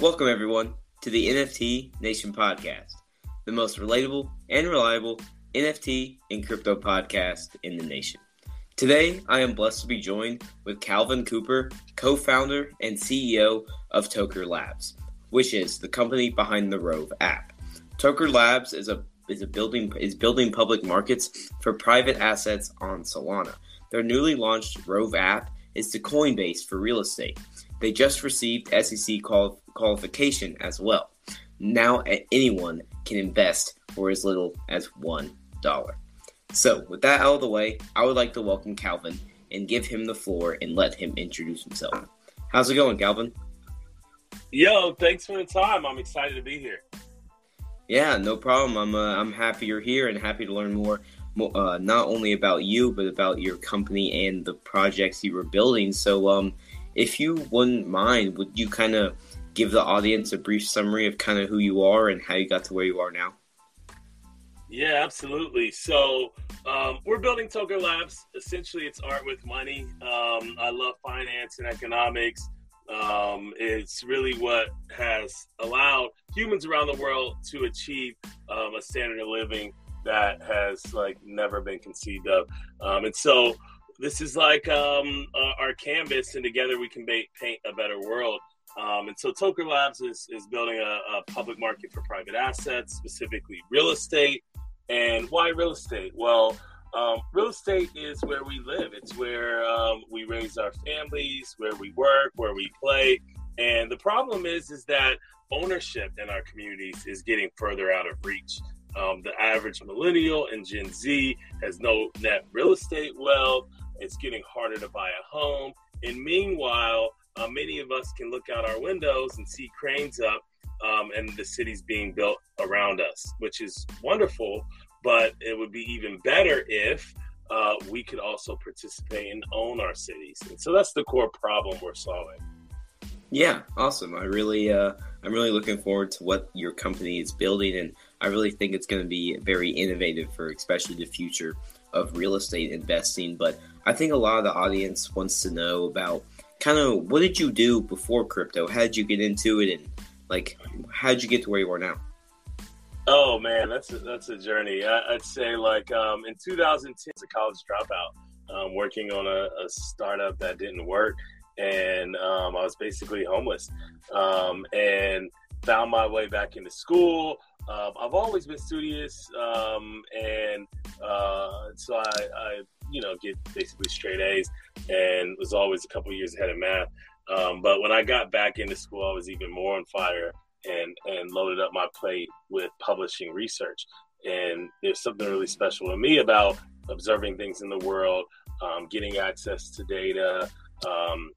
Welcome, everyone, to the NFT Nation podcast, the most relatable and reliable NFT and crypto podcast in the nation. Today, I am blessed to be joined with Calvin Cooper, co founder and CEO of Tokr Labs, which is the company behind the Rhove app. Tokr Labs is a is a building is building public markets for private assets on Solana. Their newly launched Rhove app is the Coinbase for real estate. They just received SEC qual- qualification as well. Now anyone can invest for as little as $1. So, with that out of the way, I would like to welcome Calvin and give him the floor and let him introduce himself. How's it going, Calvin? Yo, thanks for the time. I'm excited to be here. Yeah, no problem. I'm uh, I'm happy you're here and happy to learn more, more uh, not only about you but about your company and the projects you were building. So, um, if you wouldn't mind, would you kind of give the audience a brief summary of kind of who you are and how you got to where you are now? Yeah, absolutely. So um, we're building Tokr Labs. Essentially, it's art with money. Um, I love finance and economics. Um, it's really what has allowed humans around the world to achieve um, a standard of living that has like never been conceived of. Um, and so this is like um, uh, our canvas, and together we can paint a better world. Um, and so Tokr Labs is, is building a, a, public market for private assets, specifically real estate. And why real estate? Well, um, real estate is where we live. It's where um, we raise our families, where we work, where we play. And the problem is, is that ownership in our communities is getting further out of reach. Um, the average millennial and Gen Z has no net real estate wealth. It's getting harder to buy a home. And meanwhile, uh, many of us can look out our windows and see cranes up um, and the cities being built around us, which is wonderful. But it would be even better if uh, we could also participate and own our cities. And so that's the core problem we're solving. Yeah, awesome. I really, uh, I'm really looking forward to what your company is building, and I really think it's going to be very innovative for especially the future of real estate investing. But I think a lot of the audience wants to know about kind of what did you do before crypto? How did you get into it, and like how did you get to where you are now? Oh man, that's a, that's a journey. I, would say like um, in 2010, as a college dropout, um, working on a, a, startup that didn't work, and um, I was basically homeless, um, and found my way back into school. Um, I've always been studious, um, and uh, so I, I you know, get basically straight A's and was always a couple years ahead of math. Um, but when I got back into school, I was even more on fire and, and loaded up my plate with publishing research. And there's something really special to me about observing things in the world, um, getting access to data, um,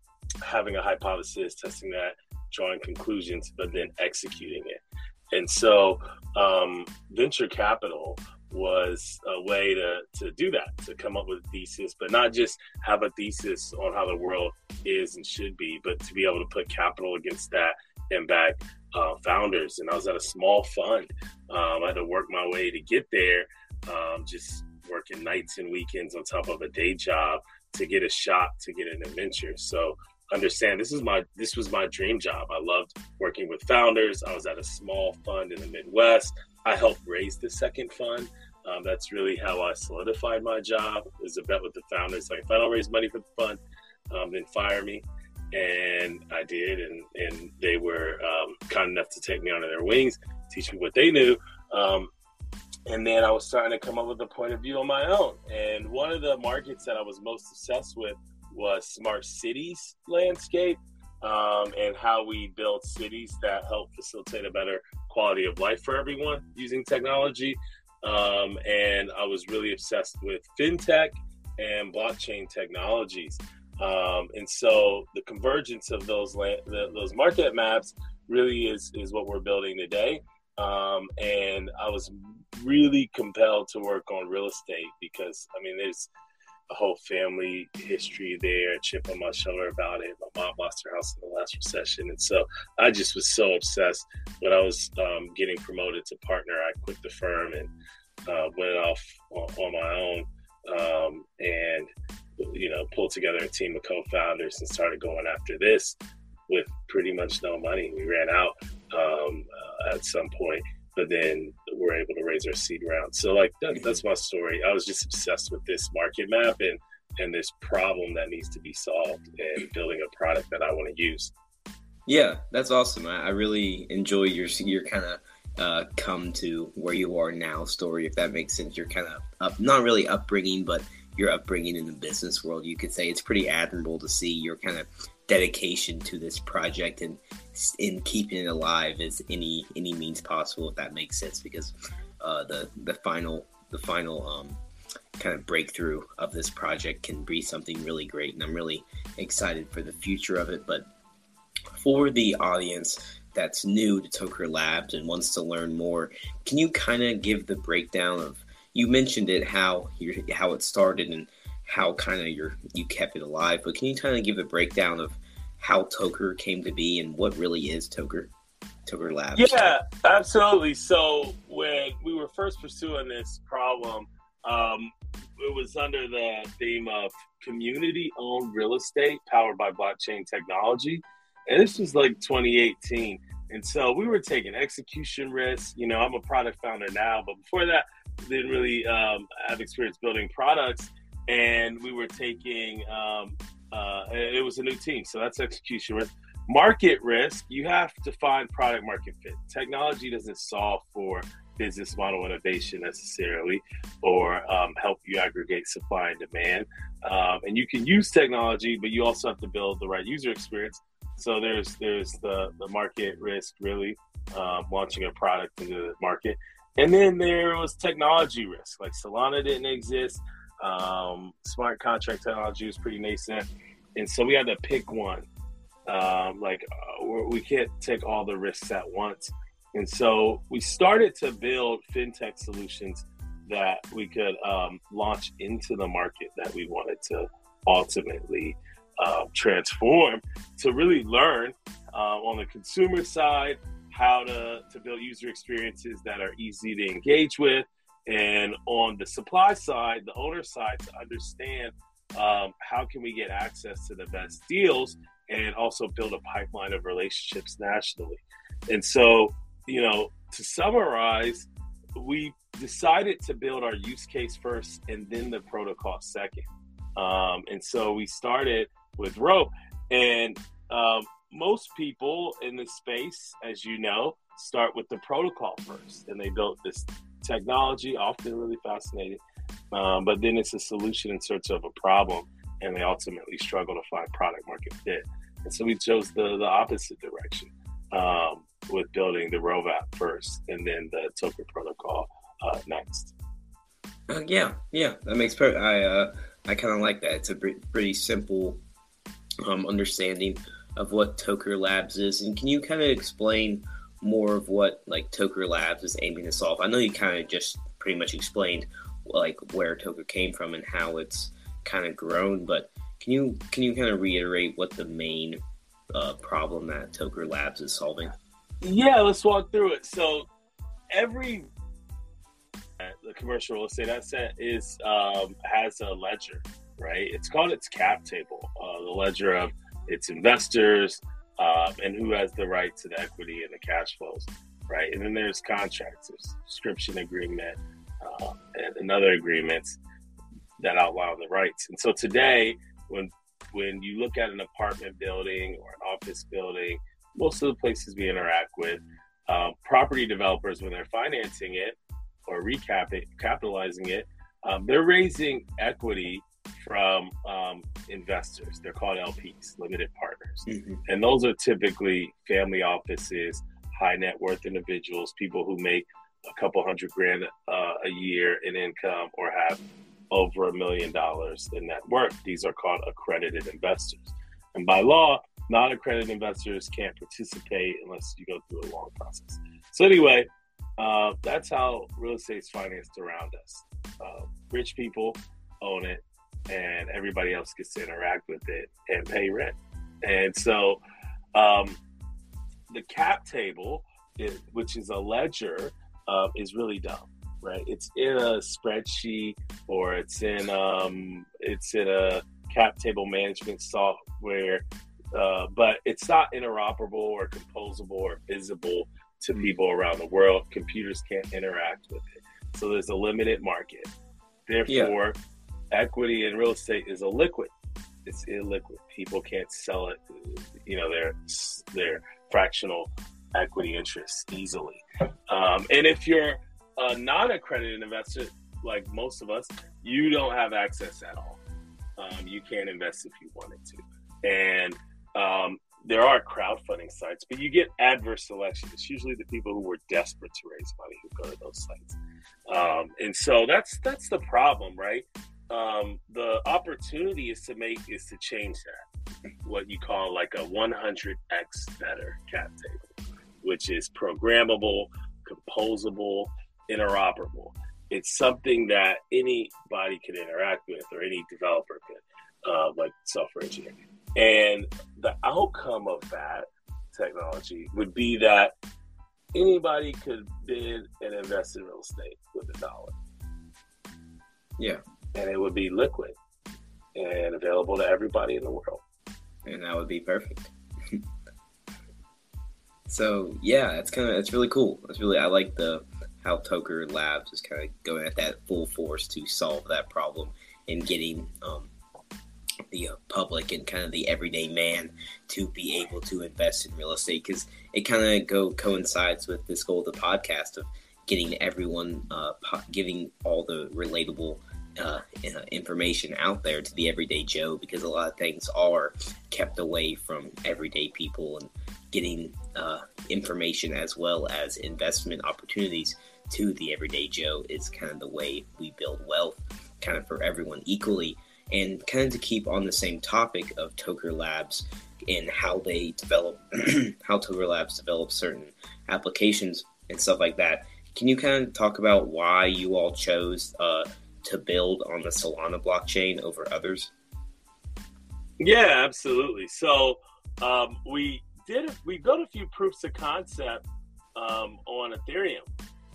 having a hypothesis, testing that, drawing conclusions, but then executing it. And so, um, venture capital was a way to, to do that, to come up with a thesis, but not just have a thesis on how the world is and should be, but to be able to put capital against that and back uh, founders. And I was at a small fund. Um, I had to work my way to get there, um, just working nights and weekends on top of a day job to get a shot to get an adventure. So understand this is my this was my dream job. I loved working with founders. I was at a small fund in the Midwest. I helped raise the second fund. Um, that's really how I solidified my job. Is a bet with the founders. Like if I don't raise money for the fund, um, then fire me. And I did, and and they were um, kind enough to take me under their wings, teach me what they knew. Um, and then I was starting to come up with a point of view on my own. And one of the markets that I was most obsessed with was smart cities landscape um, and how we build cities that help facilitate a better quality of life for everyone using technology. Um, and I was really obsessed with fintech and blockchain technologies. Um, and so the convergence of those the, those market maps really is is what we're building today. Um, and I was really compelled to work on real estate because I mean, there's whole family history there, chip on my shoulder about it. My mom lost her house in the last recession, and so I just was so obsessed. When I was um, getting promoted to partner, I quit the firm and uh, went off on, on my own, um, and you know, pulled together a team of co-founders and started going after this with pretty much no money. We ran out um, uh, at some point, but then we're able to raise our seed round. So like that, that's my story. I was just obsessed with this market map and and this problem that needs to be solved and building a product that I want to use. Yeah, that's awesome. I, I really enjoy your your kind of uh, come to where you are now story, if that makes sense. You're kind of up, not really upbringing, but your upbringing in the business world. You could say it's pretty admirable to see your kind of dedication to this project and in keeping it alive as any any means possible if that makes sense because uh, the the final the final um, kind of breakthrough of this project can be something really great and I'm really excited for the future of it. But for the audience that's new to Tokr Labs and wants to learn more can you kind of give the breakdown of you mentioned it how how it started and how kind of your you kept it alive. But can you kind of give a breakdown of how Tokr came to be and what really is Tokr? Tokr Labs. Yeah, absolutely. So when we were first pursuing this problem, um, it was under the theme of community-owned real estate powered by blockchain technology, and this was like 2018. And so we were taking execution risks. You know, I'm a product founder now, but before that, didn't really um, have experience building products and we were taking um, uh, it was a new team, so that's execution risk. Market risk, you have to find product market fit. Technology doesn't solve for business model innovation necessarily or um, help you aggregate supply and demand. Um, and you can use technology, but you also have to build the right user experience. So there's there's the, the market risk really um, launching a product into the market. And then there was technology risk, like Solana didn't exist. Um, smart contract technology was pretty nascent, and so we had to pick one. Um, like uh, we can't take all the risks at once, and so we started to build fintech solutions that we could um, launch into the market that we wanted to ultimately uh, transform to really learn uh, on the consumer side how to, to build user experiences that are easy to engage with and on the supply side, the owner side, to understand um, how can we get access to the best deals and also build a pipeline of relationships nationally. And so, you know, to summarize, we decided to build our use case first and then the protocol second. Um, and so we started with Rhove. And um, most people in this space, as you know, start with the protocol first. And they built this technology, often really fascinated, um, but then it's a solution in search of a problem, and they ultimately struggle to find product market fit. And so we chose the, the opposite direction um, with building the Rhove app first and then the Tokr protocol uh, next. Uh, yeah, yeah, that makes perfect. I uh, I kind of like that. It's a pretty, pretty simple um, understanding of what Tokr Labs is. And can you kind of explain more of what like Tokr Labs is aiming to solve? I know you kind of just pretty much explained like where Tokr came from and how it's kind of grown, but can you can you kind of reiterate what the main uh, problem that Tokr Labs is solving? Yeah, let's walk through it. So every the commercial real estate asset is um, has a ledger, right? It's called its cap table, uh, the ledger of its investors, um, and who has the right to the equity and the cash flows, right? And then there's contracts, there's subscription agreement, uh, and, and other agreements that outline the rights. And so today, when when you look at an apartment building or an office building, most of the places we interact with, uh, property developers when they're financing it or recapitalizing it, um, they're raising equity from um, investors. They're called LPs, limited partners. Mm-hmm. And those are typically family offices, high net worth individuals, people who make a couple hundred grand uh, a year in income or have over a million dollars in net worth. These are called accredited investors. And by law, non accredited investors can't participate unless you go through a long process. So, anyway, uh, that's how real estate is financed around us. Uh, rich people own it, and everybody else gets to interact with it and pay rent. And so, um, the cap table, is, which is a ledger, uh, is really dumb, right? It's in a spreadsheet or it's in um, it's in a cap table management software, uh, but it's not interoperable or composable or visible to people around the world. Computers can't interact with it, so there's a limited market. Therefore, yeah. Equity in real estate is a liquid. It's illiquid. People can't sell it. You know, their their fractional equity interests easily. Um, and if you're a non-accredited investor, like most of us, you don't have access at all. Um, you can't invest if you wanted to. And um, there are crowdfunding sites, but you get adverse selection. It's usually the people who were desperate to raise money who go to those sites. Um, and so that's that's the problem, right? Um, the opportunity is to make is to change that, what you call like a 100x better cap table, which is programmable, composable, interoperable. It's something that anybody can interact with, or any developer could, uh, like software engineer. And the outcome of that technology would be that anybody could bid and invest in real estate with a dollar. Yeah. And it would be liquid and available to everybody in the world. And that would be perfect. so yeah, it's kind of it's really cool. It's really I like the how Tokr Labs is kind of going at that full force to solve that problem and getting um, the uh, public and kind of the everyday man to be able to invest in real estate because it kind of go coincides with this goal of the podcast of getting everyone uh, po- giving all the relatable uh, information out there to the everyday Joe because a lot of things are kept away from everyday people and getting uh, information as well as investment opportunities to the everyday Joe is kind of the way we build wealth kind of for everyone equally and kind of to keep on the same topic of Tokr Labs and how they develop, how Tokr Labs develop certain applications and stuff like that. Can you kind of talk about why you all chose uh, to build on the Solana blockchain over others? Yeah, absolutely. So um, we did we built a few proofs of concept um, on Ethereum.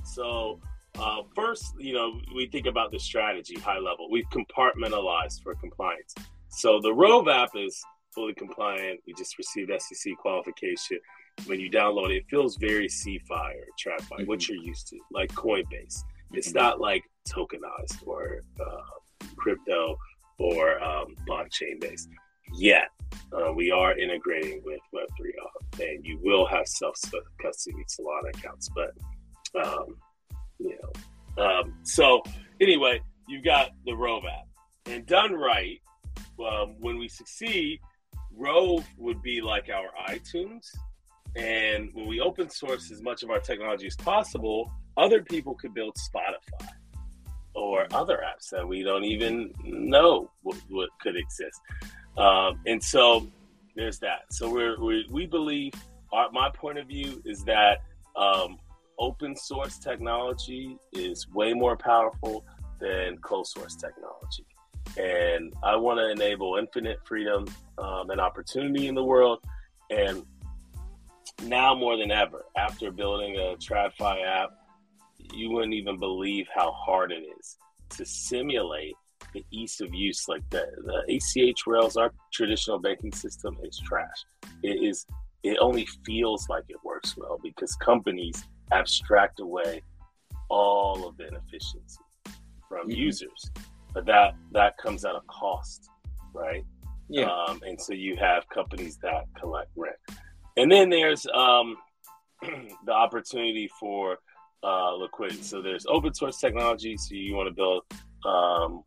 So uh, first, you know, we think about the strategy high level. We've compartmentalized for compliance. So the Rhove app is fully compliant. We just received SEC qualification. When you download it, it feels very CeFi or TradFi, mm-hmm. what you're used to, like Coinbase. It's mm-hmm. not like tokenized or uh, crypto or um, blockchain based yet. Uh, we are integrating with Web3 and you will have self custody Solana accounts, but um, you know. Um, so anyway, you've got the app, and done right, um, when we succeed, Rhove would be like our iTunes, and when we open source as much of our technology as possible, other people could build Spotify or other apps that we don't even know what, what could exist. Um, and so there's that. So we're, we we believe, our, my point of view is that um, open source technology is way more powerful than closed source technology. And I want to enable infinite freedom um, and opportunity in the world. And now more than ever, after building a TradFi app, you wouldn't even believe how hard it is to simulate the ease of use. Like the, the ACH rails, our traditional banking system is trash. It is. It only feels like it works well because companies abstract away all of the inefficiency from mm-hmm. users. But that that comes at a cost, right? Yeah. Um, and so you have companies that collect rent, and then there's um, the opportunity for uh, liquidity. So there's open source technology. So you want to build um,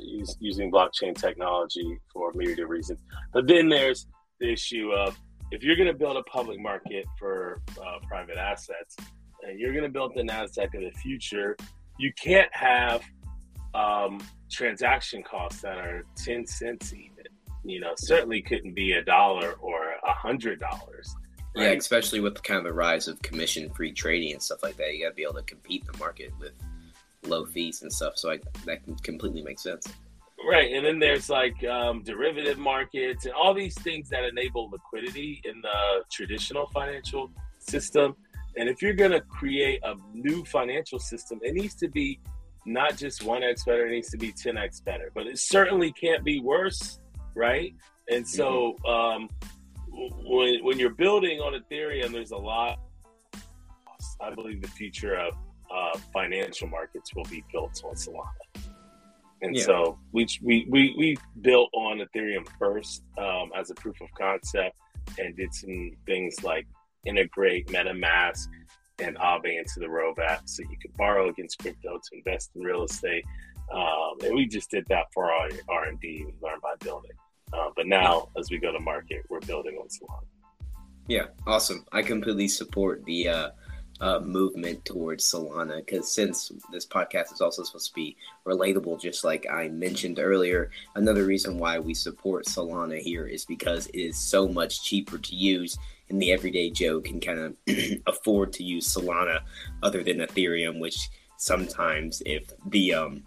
use, using blockchain technology for a myriad of reasons. But then there's the issue of if you're going to build a public market for uh, private assets, and you're going to build the Nasdaq of the future, you can't have um, transaction costs that are 10 cents even. You know, certainly couldn't be a dollar or a hundred dollars. Right? Yeah, especially with kind of the rise of commission free trading and stuff like that. You got to be able to compete in the market with low fees and stuff. So I, that completely makes sense. Right. And then there's like um, derivative markets and all these things that enable liquidity in the traditional financial system. And if you're going to create a new financial system, it needs to be not just 1x better, it needs to be 10x better. But it certainly can't be worse, right? And so mm-hmm. um, when, when you're building on Ethereum, there's a lot. I believe the future of uh, financial markets will be built on Solana. And yeah. so we, we, we, we built on Ethereum first um, as a proof of concept and did some things like integrate MetaMask and Aave into the Rhove app so you could borrow against crypto to invest in real estate. Um, and we just did that for our R&D. We learned by building. Uh, but now, as we go to market, we're building on Solana. Yeah, awesome. I completely support the uh, uh, movement towards Solana because since this podcast is also supposed to be relatable, just like I mentioned earlier, another reason why we support Solana here is because it is so much cheaper to use, and the everyday Joe can kind of afford to use Solana other than Ethereum, which sometimes if the um,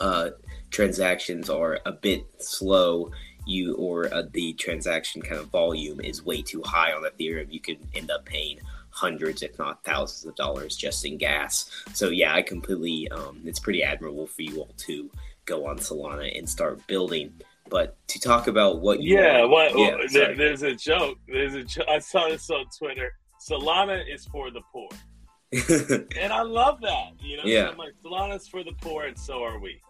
uh, transactions are a bit slow you or uh, the transaction kind of volume is way too high on Ethereum, you can end up paying hundreds, if not thousands of dollars just in gas. So yeah, I completely, um, it's pretty admirable for you all to go on Solana and start building. But to talk about what yeah, are, what, yeah well, there, there's a joke. There's a jo- I saw this on Twitter. Solana is for the poor, and I love that. You know, yeah. So I'm like Solana's for the poor, and so are we.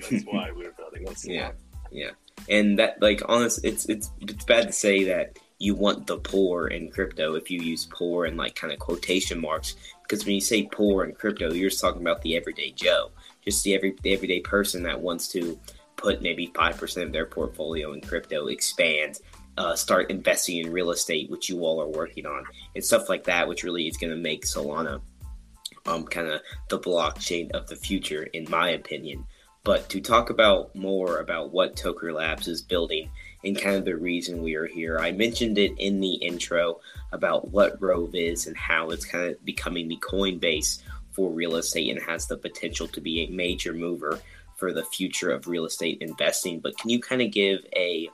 That's why we're building on Solana. Yeah, yeah, and that like honest, it's it's it's bad to say that you want the poor in crypto if you use poor in like kind of quotation marks because when you say poor in crypto you're just talking about the everyday joe. Just the every the everyday person that wants to put maybe 5% of their portfolio in crypto expand uh, start investing in real estate which you all are working on and stuff like that which really is going to make solana um, kind of the blockchain of the future in my opinion but to talk about more about what Tokr Labs is building and kind of the reason we are here. I mentioned it in the intro about what Rhove is and how it's kind of becoming the Coinbase for real estate and has the potential to be a major mover for the future of real estate investing. But can you kind of give a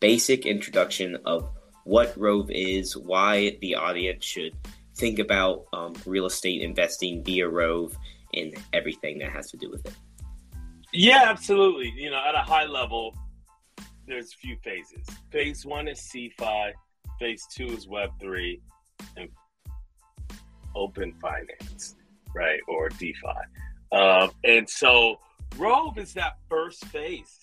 basic introduction of what Rhove is, why the audience should think about um, real estate investing via Rhove, and everything that has to do with it? Yeah, absolutely. You know, at a high level, there's a few phases. Phase one is CeFi, phase two is Web three, and open finance, right, or DeFi. Um, and so Rhove is that first phase.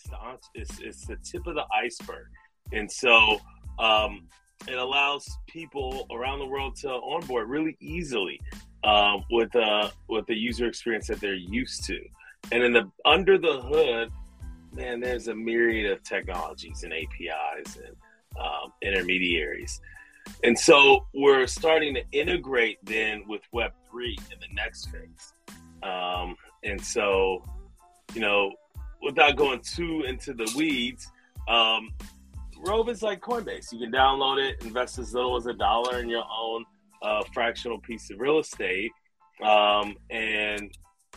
It's, it's the tip of the iceberg, and so um, it allows people around the world to onboard really easily um, with a with the user experience that they're used to. And in the under the hood, man, there's a myriad of technologies and APIs and um, intermediaries. And so we're starting to integrate then with Web3 in the next phase. Um, and so, you know, without going too into the weeds, um, Rhove is like Coinbase. You can download it, invest as little as a dollar in your own uh, fractional piece of real estate. Um, and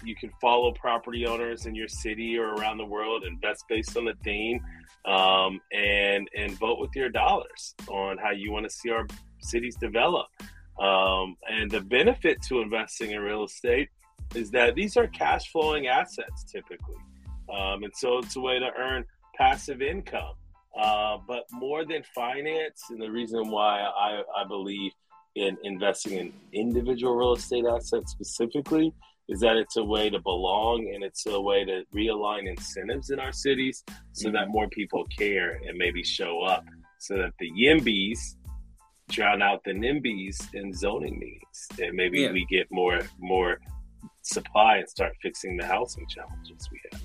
you can follow property owners in your city or around the world, invest based on the theme, um, and and vote with your dollars on how you want to see our cities develop. Um, and the benefit to investing in real estate is that these are cash flowing assets typically, um, and so it's a way to earn passive income. Uh, but more than finance, and the reason why I, I believe in investing in individual real estate assets specifically is that it's a way to belong and it's a way to realign incentives in our cities so mm-hmm. that more people care and maybe show up so that the YIMBYs drown out the NIMBYs in zoning meetings and maybe yeah. we get more more supply and start fixing the housing challenges we have.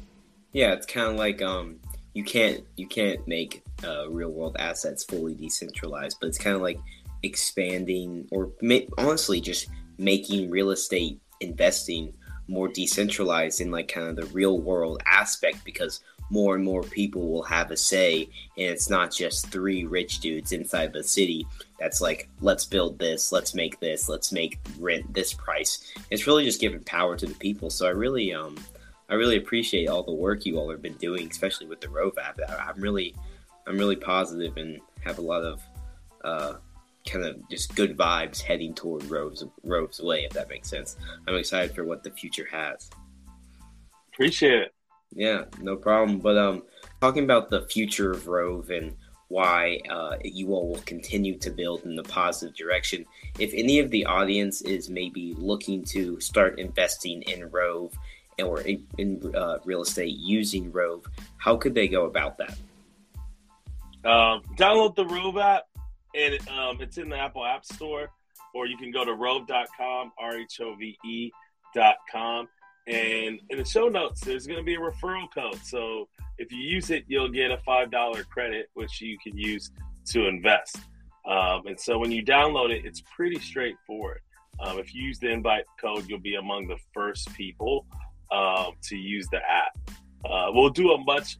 Yeah, it's kind of like um, you can't you can't make uh, real world assets fully decentralized, but it's kind of like expanding or ma- honestly just making real estate investing more decentralized in like kind of the real world aspect because more and more people will have a say and it's not just three rich dudes inside the city that's like let's build this let's make this let's make rent this price. It's really just giving power to the people. So i really um i really appreciate all the work you all have been doing especially with the rhove app. I'm really i'm really positive and have a lot of uh kind of just good vibes heading toward Rhove's Rhove's way, if that makes sense. I'm excited for what the future has. Appreciate it. Yeah, no problem. But um, talking about the future of Rhove and why uh, you all will continue to build in the positive direction. If any of the audience is maybe looking to start investing in Rhove or in, in uh, real estate using Rhove, how could they go about that? Um, download the Rhove app, and um, it's in the Apple App Store, or you can go to rhove.com, R H O V E.com and in the show notes, there's going to be a referral code. So if you use it, you'll get a $5 credit, which you can use to invest. Um, and so when you download it, it's pretty straightforward. Um, if you use the invite code, you'll be among the first people um, to use the app. Uh, we'll do a much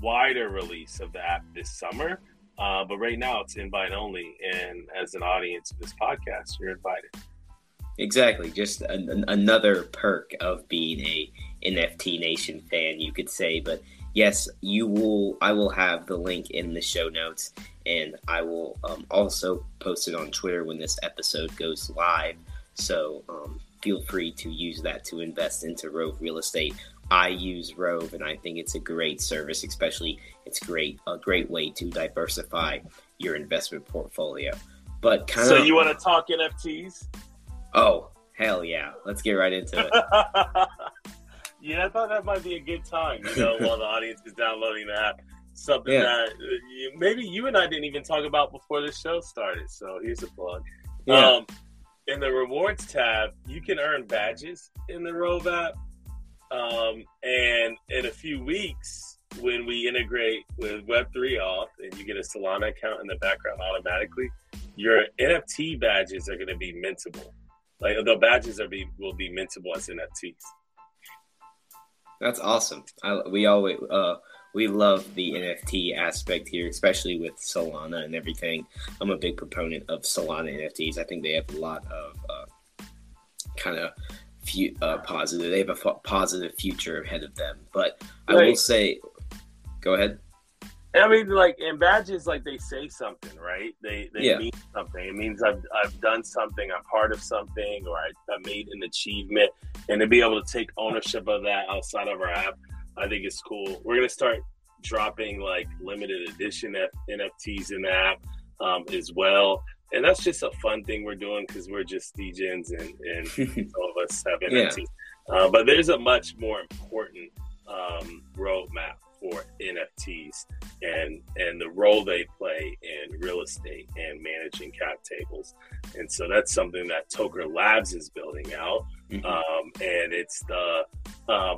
wider release of the app this summer. Uh, but right now, it's invite only. And as an audience of this podcast, you're invited. Exactly, just an, another perk of being a NFT Nation fan, you could say. But yes, you will. I will have the link in the show notes, and I will um, also post it on Twitter when this episode goes live. So um, feel free to use that to invest into Rhove Real Estate. I use Rhove, and I think it's a great service. Especially, it's great a great way to diversify your investment portfolio. But kind so of, you want to talk NFTs? Oh, hell yeah. Let's get right into it. yeah, I thought that might be a good time, you know, while the audience is downloading the app. Something yeah. that uh, maybe you and I didn't even talk about before the show started. So here's a plug. Yeah. Um, in the rewards tab, you can earn badges in the Rhove app. Um, and in a few weeks, when we integrate with Web3 Auth and you get a Solana account in the background automatically, your NFT badges are going to be mintable. Like the badges are be will be mintable as NFTs. That's awesome. I, we always uh, we love the NFT aspect here, especially with Solana and everything. I'm a big proponent of Solana NFTs. I think they have a lot of uh, kind of uh, positive. They have a f- positive future ahead of them. But I will say, go ahead. I mean, like, and badges, like, they say something, right? They they yeah. mean something. It means I've, I've done something, I'm part of something, or I, I made an achievement. And to be able to take ownership of that outside of our app, I think it's cool. We're going to start dropping, like, limited edition F- NFTs in the app um, as well. And that's just a fun thing we're doing because we're just DJs and, and all of us have NFTs. Yeah. Uh, but there's a much more important um, roadmap for NFTs and and the role they play in real estate and managing cap tables. And so that's something that Tokr Labs is building out, mm-hmm. um, and it's the uh,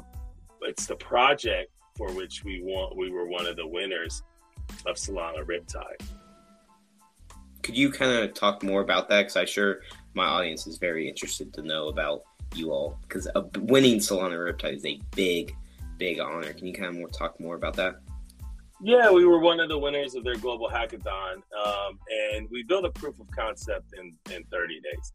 it's the project for which we want we were one of the winners of Solana Riptide. Could you kind of talk more about that? Because I'm sure my audience is very interested to know about you all. Because winning Solana Riptide is a big big honor. Can you kind of more talk more about that? Yeah, we were one of the winners of their global hackathon, um, and we built a proof of concept in in 30 days.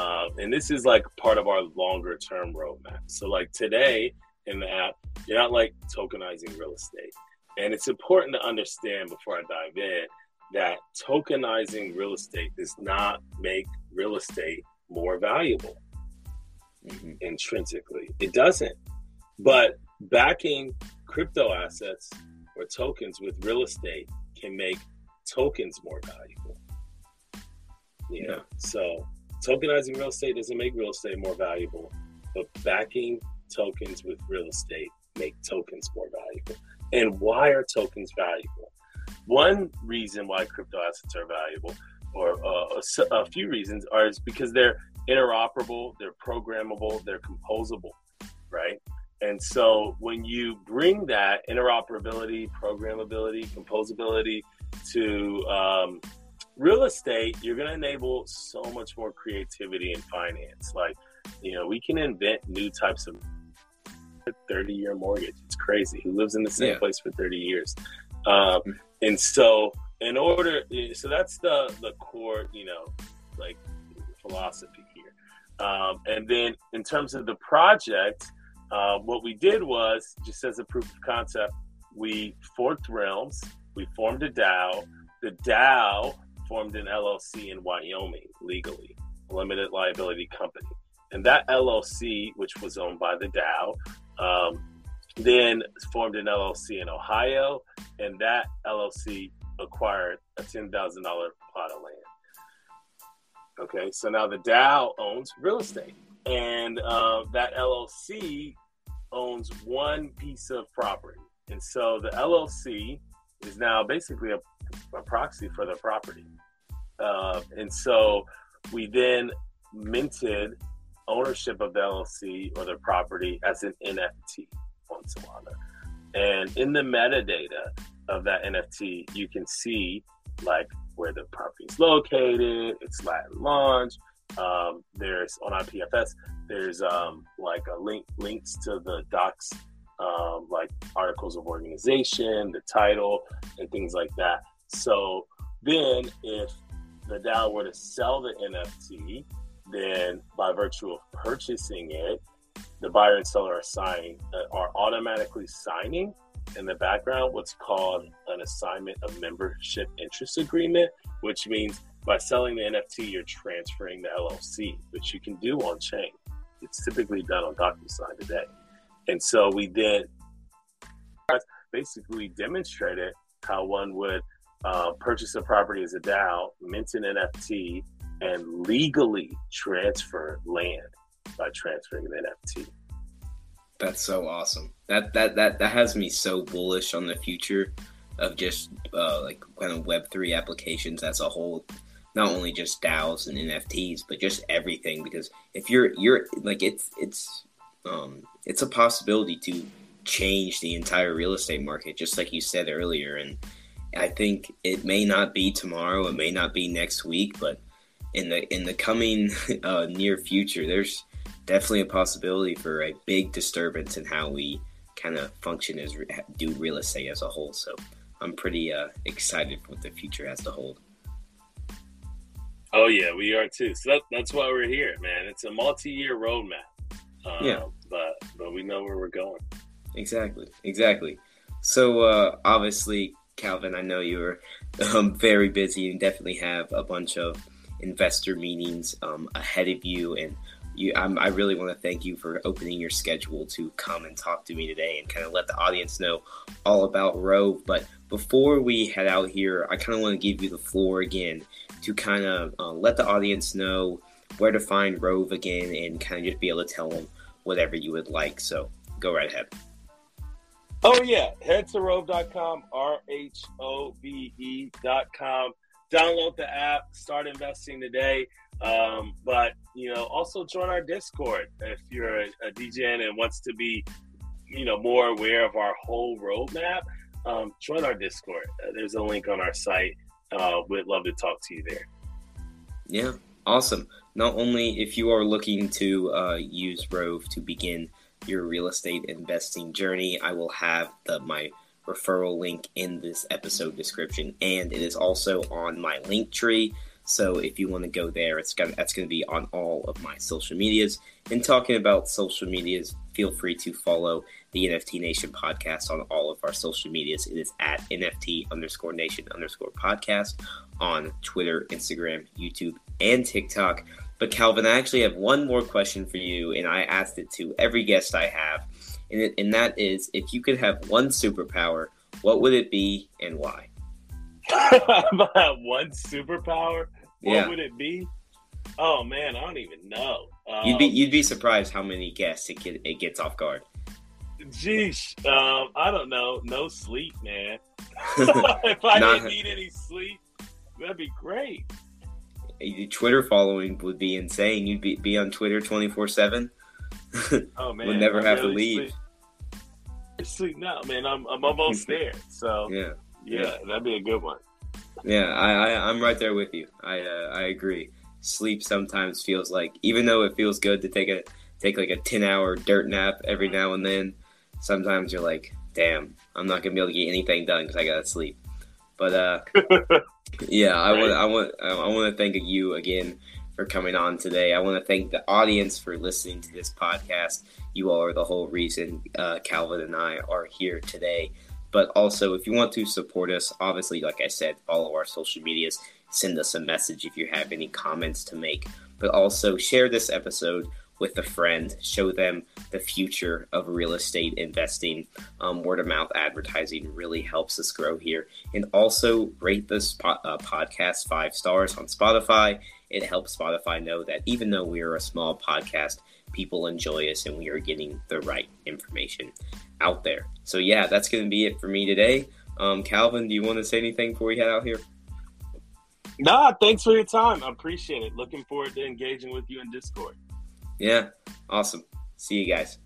Um, and this is like part of our longer term roadmap. So, like today in the app, you're not like tokenizing real estate, and it's important to understand before I dive in that tokenizing real estate does not make real estate more valuable mm-hmm. intrinsically. It doesn't. But backing crypto assets or tokens with real estate can make tokens more valuable. You know, so tokenizing real estate doesn't make real estate more valuable, but backing tokens with real estate make tokens more valuable. And why are tokens valuable? One reason why crypto assets are valuable, or uh, a, a few reasons, are is because they're interoperable, they're programmable, they're composable, right? And so when you bring that interoperability, programmability, composability to um, real estate, you're going to enable so much more creativity in finance. Like You know, we can invent new types of 30 year mortgage. It's crazy. Who lives in the same yeah. place for 30 years? Um, and so, in order, so that's the the core, you know, like philosophy here. Um, and then in terms of the project, uh, what we did was just as a proof of concept, we forked realms, we formed a DAO. The DAO formed an LLC in Wyoming legally, limited liability company. And that LLC, which was owned by the DAO, um, then formed an LLC in Ohio, and that LLC acquired a $10,000 plot of land. Okay, so now the DAO owns real estate, and uh, that LLC owns one piece of property. And so the LLC is now basically a, a proxy for the property. Uh, and so we then minted ownership of the LLC or the property as an NFT Solana. And in the metadata of that NFT, you can see like where the property is located, its lat launch. Um, there's on IPFS, there's um, like a link links to the docs, um, like articles of organization, the title, and things like that. So then, if the DAO were to sell the NFT, then by virtue of purchasing it, the buyer and seller are signing uh, are automatically signing in the background what's called an assignment of membership interest agreement, which means by selling the NFT, you're transferring the LLC, which you can do on chain. It's typically done on DocuSign today. And so we then basically demonstrated how one would uh, purchase a property as a DAO, mint an NFT, and legally transfer land by transferring the NFT. That's so awesome. That that that that has me so bullish on the future of just uh, like kind of Web three applications as a whole. Not only just DAOs and NFTs, but just everything. Because if you're you're like it's it's um, it's a possibility to change the entire real estate market, just like you said earlier. And I think it may not be tomorrow, it may not be next week, but in the in the coming uh, near future, there's definitely a possibility for a big disturbance in how we kind of function as do real estate as a whole. So I'm pretty uh, excited for what the future has to hold. Oh yeah, we are too. So that, that's why we're here, man. It's a multi-year roadmap. Um, yeah, but but we know where we're going. Exactly, exactly. So uh, obviously, Calvin, I know you're um, very busy and definitely have a bunch of investor meetings um, ahead of you. And you, I'm, i really want to thank you for opening your schedule to come and talk to me today and kind of let the audience know all about Rhove. But before we head out here, I kind of want to give you the floor again to kind of uh, let the audience know where to find Rhove again and kind of just be able to tell them whatever you would like. So go right ahead. Oh, yeah. Head to rhove.com, R H O V E.com download the app, start investing today. Um, but you know, also join our Discord if you're a, a and wants to be, you know, more aware of our whole roadmap. Um, join our Discord. Uh, there's a link on our site. Uh, we'd love to talk to you there. Yeah, awesome. Not only if you are looking to uh, use Rhove to begin your real estate investing journey, I will have the my referral link in this episode description, and it is also on my link tree. So if you want to go there, it's gonna that's going to be on all of my social medias. And talking about social medias, feel free to follow the NFT Nation podcast on all of our social medias. It is at NFT underscore Nation underscore podcast on Twitter, Instagram, YouTube, and TikTok. But Calvin, I actually have one more question for you, and I asked it to every guest I have and, it, and that is if you could have one superpower, what would it be and why? one superpower? What yeah. would it be? Oh man, I don't even know. Um, you'd be um, you'd be surprised how many guests it get, it gets off guard. Geesh, um, I don't know. No sleep, man. if I Not, didn't need any sleep, that'd be great. Your Twitter following would be insane. You'd be, be on Twitter twenty four seven. Oh man, we'll never I have to leave. Sleep, sleep now, man. I'm I'm almost there. So yeah, yeah, yeah, that'd be a good one. Yeah, I, I am right there with you. I uh, I agree. sleep sometimes feels like, even though it feels good to take a take like a ten hour dirt nap every now and then, sometimes you're like, damn, I'm not gonna be able to get anything done because I gotta sleep. But uh, yeah, I want I want I want to thank you again for coming on today. I want to thank the audience for listening to this podcast. You all are the whole reason uh, Calvin and I are here today. But also, if you want to support us, obviously, like I said, follow our social medias. Send us a message if you have any comments to make. But also, share this episode with a friend, show them the future of real estate investing. Um, word of mouth advertising really helps us grow here. And also rate this po- uh, podcast five stars on Spotify. It helps Spotify know that even though we are a small podcast, people enjoy us and we are getting the right information out there. So, yeah, that's going to be it for me today. Um, Calvin, do you want to say anything before we head out here? Nah, thanks for your time. I appreciate it. Looking forward to engaging with you in Discord. Yeah, awesome. See you guys.